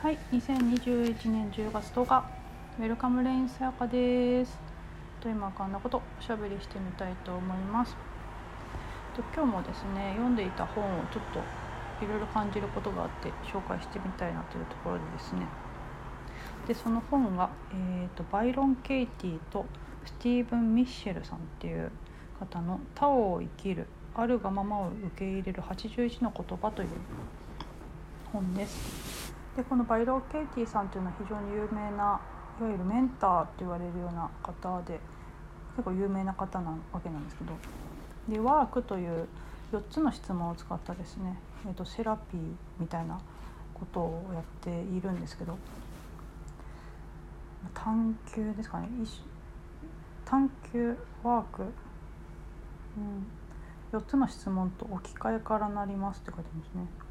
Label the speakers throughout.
Speaker 1: はい、2021年10月10日、ウェルカムレインさやかです。と今こんなことおしゃべりしてみたいと思います。と今日もですね、読んでいた本をちょっといろいろ感じることがあって紹介してみたいなというところでですね。でその本が、えーと、バイロン・ケイティとスティーブン・ミッチェルさんっていう方の「タオを生きるあるがままを受け入れる81の言葉」という本です。でこのバイロン・ケイティさんというのは非常に有名ないわゆるメンターと言われるような方で結構有名な方なわけなんですけどでワークという4つの質問を使ったですね、えーと、セラピーみたいなことをやっているんですけど探求ですかね探求ワーク、うん、4つの質問と置き換えからなりますって書いてますね。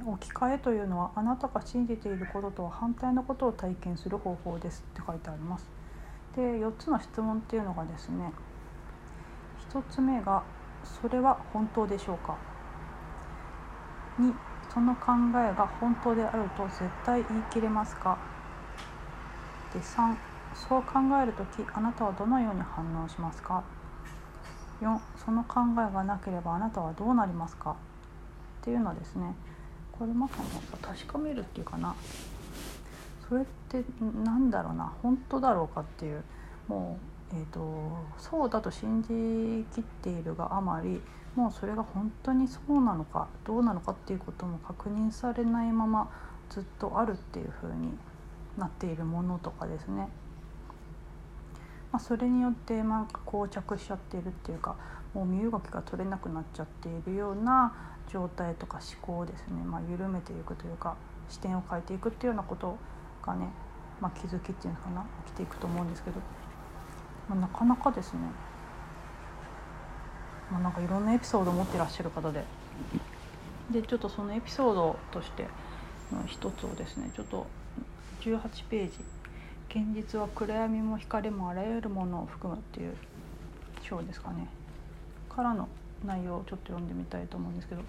Speaker 1: え、置き換えというのはあなたが信じていることとは反対のことを体験する方法ですって書いてあります。で4つの質問っていうのがですね1つ目が「それは本当でしょうか?」2その考えが本当であると絶対言い切れますか？で3そう考える時あなたはどのように反応しますか？4その考えがなければあなたはどうなりますか？っていうのはですねこれまさに確かめるっていうかな。それって何だろうな。本当だろうかっていう。もう、えーと、そうだと信じきっているがあまりもうそれが本当にそうなのかどうなのかっていうことも確認されないままずっとあるっていう風になっているものとかですね、まあ、それによってなんか膠着しちゃっているっていうかもう身動きが取れなくなっちゃっているような状態とか思考をですね、まあ、緩めていくというか視点を変えていくっていうようなことがね、まあ、気づきっていうのかな起きていくと思うんですけど、まあ、なかなかですね、まあ、なんかいろんなエピソードを持ってらっしゃる方で。でちょっとそのエピソードとしての一つをですねちょっと18ページ「現実は暗闇も光もあらゆるものを含む」っていう章ですかね。からの内容をちょっと読んでみたいと思うんですけど。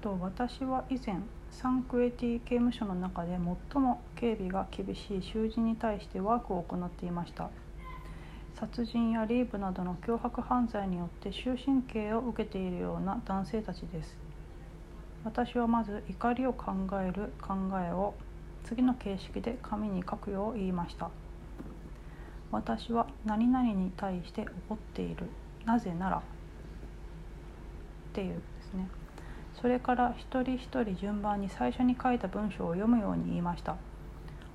Speaker 1: と私は以前サンクエティ刑務所の中で最も警備が厳しい囚人に対してワークを行っていました。殺人やリープなどの脅迫犯罪によって終身刑を受けているような男性たちです。私はまず怒りを考える考えを次の形式で紙に書くよう言いました。私は何々に対して怒っている。なぜならっていうですね。それから一人一人順番に最初に書いた文章を読むように言いました。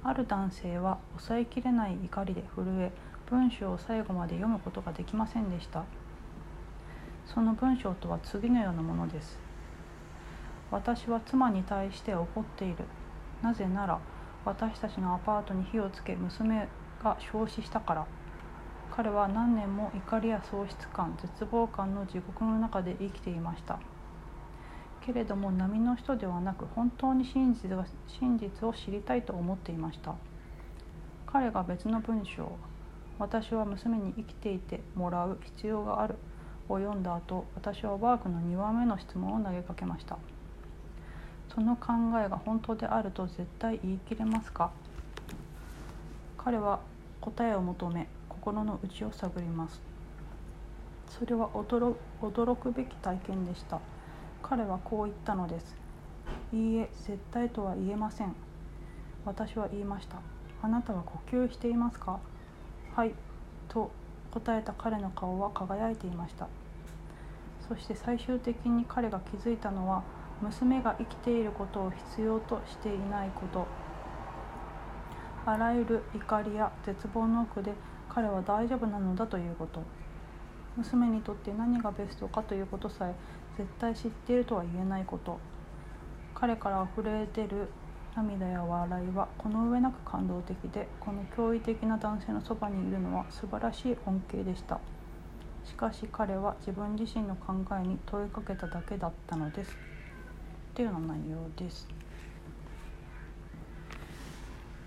Speaker 1: ある男性は抑えきれない怒りで震え文章を最後まで読むことができませんでした。その文章とは次のようなものです。私は妻に対して怒っている。なぜなら私たちのアパートに火をつけ娘が焼死したから。彼は何年も怒りや喪失感絶望感の地獄の中で生きていました。けれども波の人ではなく本当に真実が真実を知りたいと思っていました。彼が別の文章「私は娘に生きていてもらう必要がある」を読んだ後私はワークの2番目の質問を投げかけました。その考えが本当であると絶対言い切れますか？彼は答えを求め心の内を探ります。それは驚くべき体験でした。彼はこう言ったのです。いいえ絶対とは言えません。私は言いました。あなたは呼吸していますか？はいと答えた彼の顔は輝いていました。そして最終的に彼が気づいたのは娘が生きていることを必要としていないこと。あらゆる怒りや絶望の奥で彼は大丈夫なのだということ。娘にとって何がベストかということさえ絶対知っているとは言えないこと。彼から溢れ出る涙や笑いはこの上なく感動的でこの驚異的な男性のそばにいるのは素晴らしい恩恵でした。しかし彼は自分自身の考えに問いかけただけだったのです。っていうような内容です。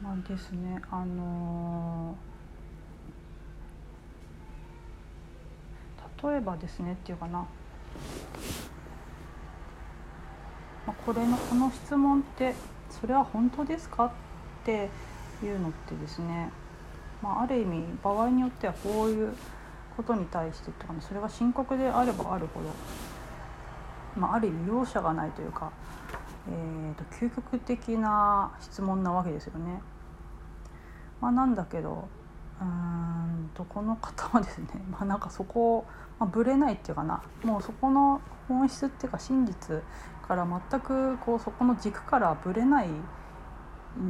Speaker 1: まあですねあのー、例えばですねっていうかなま、これのこの質問ってそれは本当ですかっていうのってですね、まあ、ある意味場合によってはこういうことに対してとか、ね、それが深刻であればあるほど、まあ、ある意味容赦がないというか、えーと、究極的な質問なわけですよね。まあ、なんだけどうーんとこの方はですね、まあ、なんかそこを、まあ、ぶれないっていうかなもうそこの本質っていうか真実から全くこうそこの軸からぶれない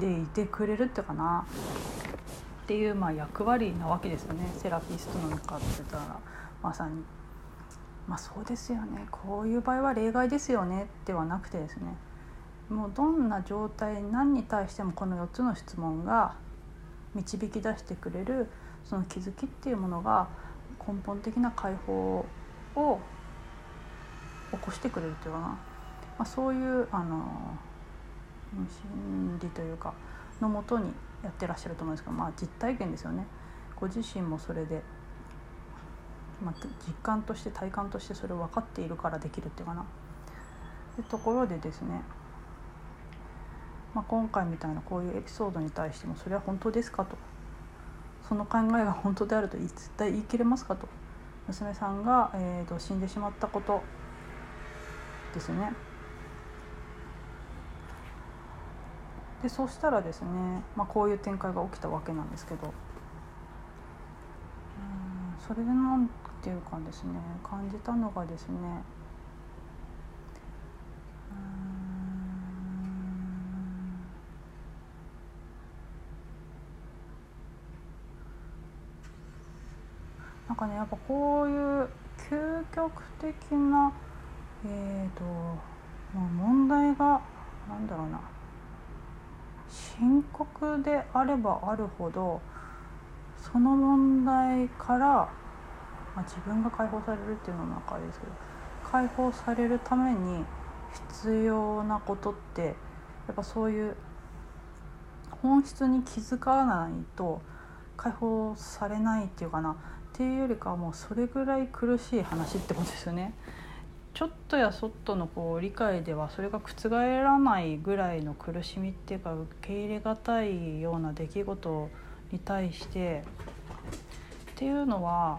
Speaker 1: でいてくれるっていうかなっていうまあ役割なわけですよね。セラピストなのかって言ったらまさに。まあそうですよね。こういう場合は例外ですよね。ではなくてですね。もうどんな状態何に対してもこの4つの質問が導き出してくれるその気づきっていうものが根本的な解放を起こしてくれるというかな、まあ、そういうあの心理というかのもとにやってらっしゃると思うんですけど、まあ、実体験ですよね。ご自身もそれで、まあ、実感として体感としてそれを分かっているからできるっていうかな。でところでですねまあ、今回みたいなこういうエピソードに対してもそれは本当ですかと。その考えが本当であると絶対言い切れますかと。娘さんが、えーと、死んでしまったこと。ですね。でそうしたらですね、まあ、こういう展開が起きたわけなんですけど。うんそれでなんていうかですね感じたのがですねこういう究極的なえ、ー、と問題がなんだろうな。深刻であればあるほどその問題から、まあ、自分が解放されるっていうのも中ですけど解放されるために必要なことってやっぱそういう本質に気づかないと解放されないっていうかな。っていうよりかはもうそれぐらい苦しい話ってことですよね。ちょっとやそっとのこう理解ではそれが覆らないぐらいの苦しみっていうか受け入れがたいような出来事に対してっていうのは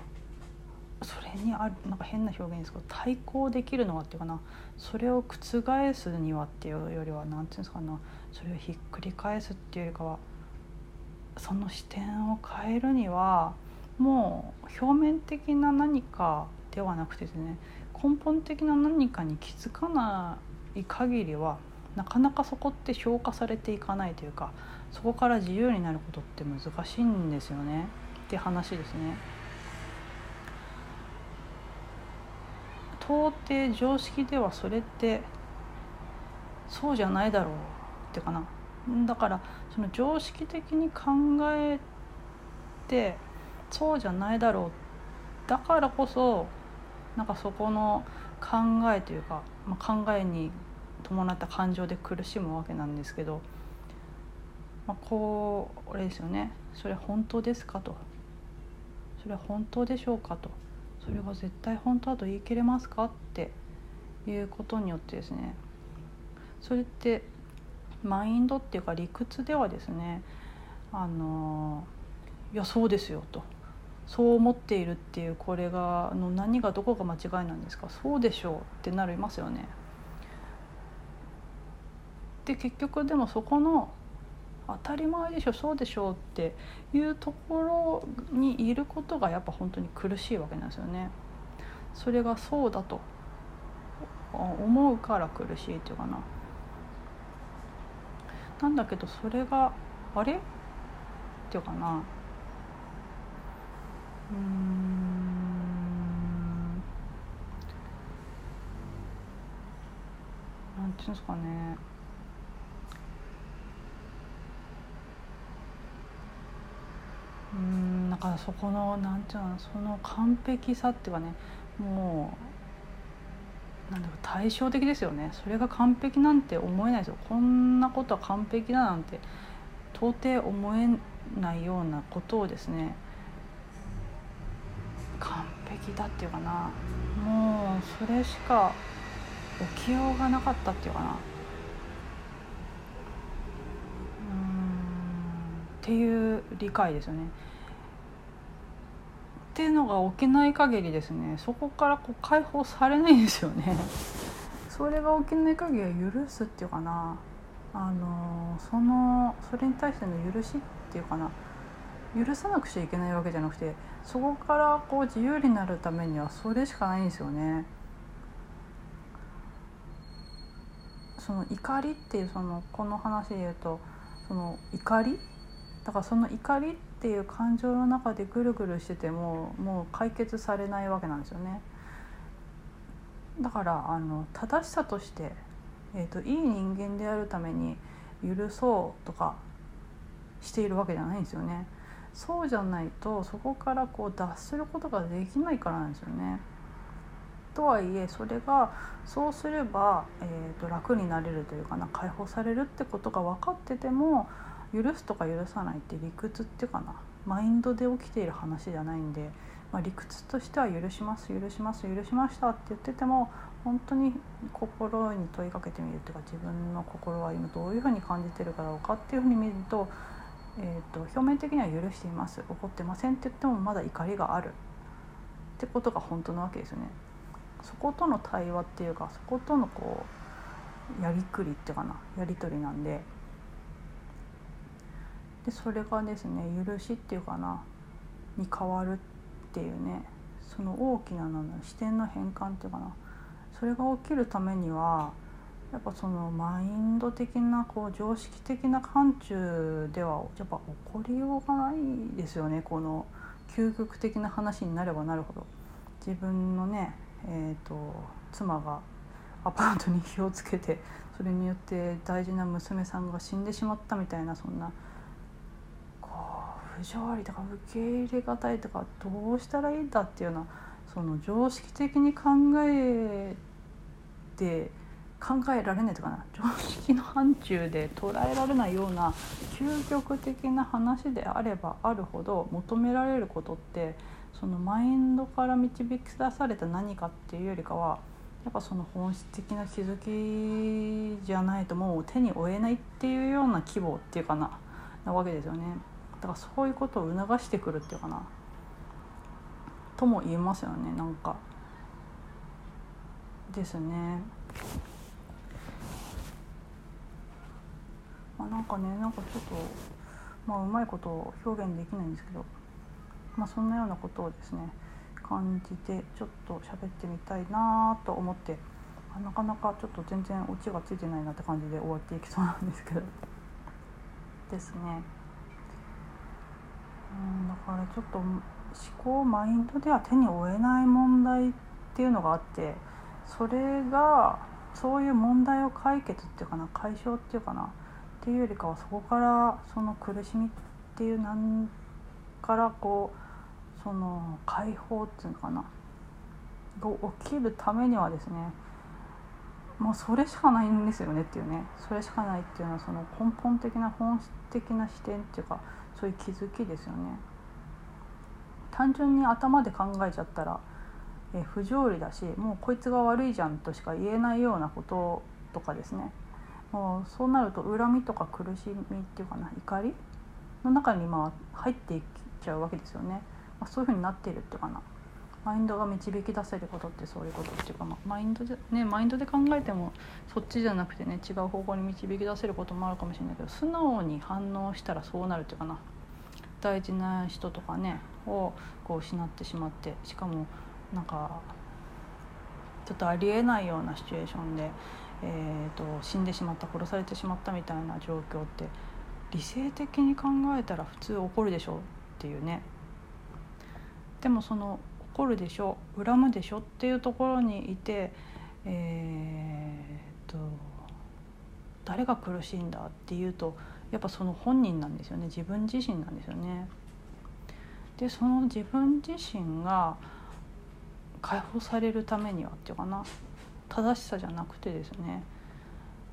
Speaker 1: それにあるなんか変な表現ですけど対抗できるのはっていうかなそれを覆すにはっていうよりは何て言うんですかなそれをひっくり返すっていうよりかはその視点を変えるにはもう表面的な何かではなくてですね根本的な何かに気づかない限りはなかなかそこって消化されていかないというかそこから自由になることって難しいんですよねって話ですね。到底常識ではそれってそうじゃないだろうってかなだからその常識的に考えてそうじゃないだろう。だからこそなんかそこの考えというか、まあ、考えに伴った感情で苦しむわけなんですけど、まあ、こうあれですよね。それ本当ですかと。それは本当でしょうかと。それが絶対本当だと言い切れますかっていうことによってですね。それってマインドっていうか理屈ではですねあのいやそうですよと。そう思っているっていうこれがの何がどこが間違いなんですか？そうでしょうってなりますよね。で結局でもそこの当たり前でしょそうでしょうっていうところにいることがやっぱ本当に苦しいわけなんですよね。それがそうだと思うから苦しいっていうかな。なんだけどそれがあれ？っていうかなうん。なんていうんですかね。うんだからそこのなんていうのその完璧さっていうかねもうなんだろう対照的ですよね。それが完璧なんて思えないですよ。こんなことは完璧だなんて到底思えないようなことをですね完璧だっていうかな。もうそれしか起きようがなかったっていうかな。うん。っていう理解ですよね。っていうのが起きない限りですね。そこからこう解放されないんですよね。それが起きない限りは許すっていうかな。あのそのそれに対しての許しっていうかな。許さなくちゃいけないわけじゃなくてそこからこう自由になるためにはそれしかないんですよね。その怒りっていうそのこの話で言うとその怒り？だからその怒りっていう感情の中でぐるぐるしててももう解決されないわけなんですよね。だからあの正しさとして、えーと、いい人間であるために許そうとかしているわけじゃないんですよね。そうじゃないとそこからこう脱することができないからなんですよね。とはいえそれがそうすれば、えーと、楽になれるというかな解放されるってことが分かってても許すとか許さないって理屈っていうかなマインドで起きている話じゃないんでまあ、理屈としては許します許します許しましたって言ってても本当に心に問いかけてみるっていうか自分の心は今どういうふうに感じてるかろうかっていうふうに見ると,、えーと、表面的には許しています。怒ってませんって言ってもまだ怒りがある。ってことが本当なわけですよね。そことの対話っていうかそことのこうやりくりっていうかな。やり取りなんで。でそれがですね許しっていうかな。に変わるっていうね。その大きなの視点の変換っていうかな。それが起きるためにはやっぱそのマインド的なこう常識的な範疇ではやっぱ起こりようがないですよね。この究極的な話になればなるほど。自分のねえーと、妻がアパートに火をつけてそれによって大事な娘さんが死んでしまったみたいなそんな不条理とか受け入れがたいとかどうしたらいいんだっていうようなその常識的に考えて考えられないとかな常識の範疇で捉えられないような究極的な話であればあるほど求められることってそのマインドから導き出された何かっていうよりかはやっぱその本質的な気づきじゃないともう手に負えないっていうような規模っていうかななわけですよね。だからそういうことを促してくるっていうかなとも言えますよねなんかですねまあなんかねなんかちょっとまあうまいことを表現できないんですけどまあそんなようなことをですね感じてちょっと喋ってみたいなと思ってなかなかちょっと全然オチがついてないなって感じで終わっていきそうなんですけどですね。うんだからちょっと思考マインドでは手に負えない問題っていうのがあってそれがそういう問題を解決っていうかな解消っていうかなっていうよりかはそこからその苦しみっていうなんからこうその解放っていうのかな？が起きるためにはですねもうそれしかないんですよねっていうね。それしかないっていうのはその根本的な本質的な視点っていうかそういう気づきですよね。単純に頭で考えちゃったらえ不条理だしもうこいつが悪いじゃんとしか言えないようなこととかですね。もうそうなると恨みとか苦しみっていうかな怒りの中にまあ入っていっちゃうわけですよね、まあ、そういうふうになっているっていうかな。マインドが導き出せることってそういうことっていうか、まあ、マインドでねマインドで考えてもそっちじゃなくてね違う方向に導き出せることもあるかもしれないけど素直に反応したらそうなるっていうかな。大事な人とかねをこう失ってしまってしかもなんかちょっとありえないようなシチュエーションで、えーと、死んでしまった殺されてしまったみたいな状況って理性的に考えたら普通起こるでしょっていうね。でもその怒るでしょ恨むでしょっていうところにいてえー、っと誰が苦しいんだっていうとやっぱその本人なんですよね。自分自身なんですよね。でその自分自身が解放されるためにはっていうかな。正しさじゃなくてですね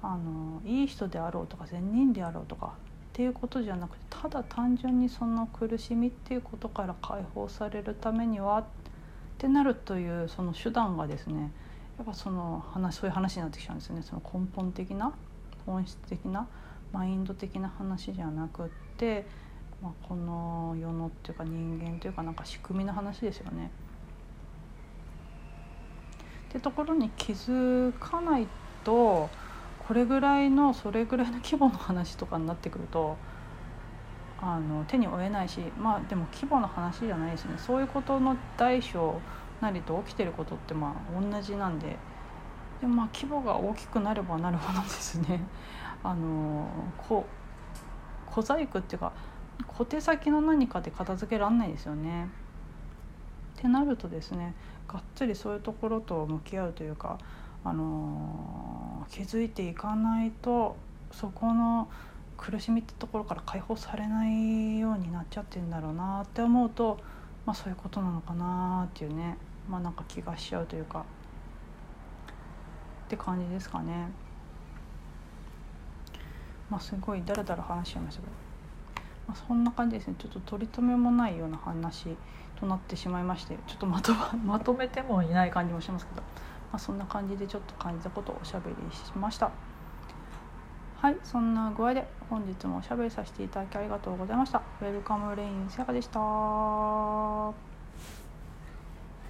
Speaker 1: あのいい人であろうとか善人であろうとかっていうことじゃなくてただ単純にその苦しみっていうことから解放されるためにはってなるというその手段がですね、やっぱその話そういう話になってきちゃうんですよねその根本的な本質的なマインド的な話じゃなくって、まあ、この世のっていうか人間というかなんか仕組みの話ですよね。ってところに気づかないとこれぐらいのそれぐらいの規模の話とかになってくるとあの手に負えないしまあでも規模の話じゃないですね。そういうことの大小なりと起きてることってまあ同じなんで。でまあ規模が大きくなればなるほどですね。あのこ小細工っていうか小手先の何かで片付けらんないですよね。ってなるとですねがっつりそういうところと向き合うというか、あの気づいていかないとそこの苦しみってところから解放されないようになっちゃってんだろうなって思うと、まあ、そういうことなのかなっていうね、まあ、なんか気がしちゃうというかって感じですかね。まあ、すごいだらだら話しちゃいましたけど、まあ、そんな感じですねちょっと取り留めもないような話となってしまいましてちょっとまとまとめてもいない感じもしますけど、まあ、そんな感じでちょっと感じたことをおしゃべりしました。はいそんな具合で本日もおしゃべりさせていただきありがとうございましたウェルカムレインセガでした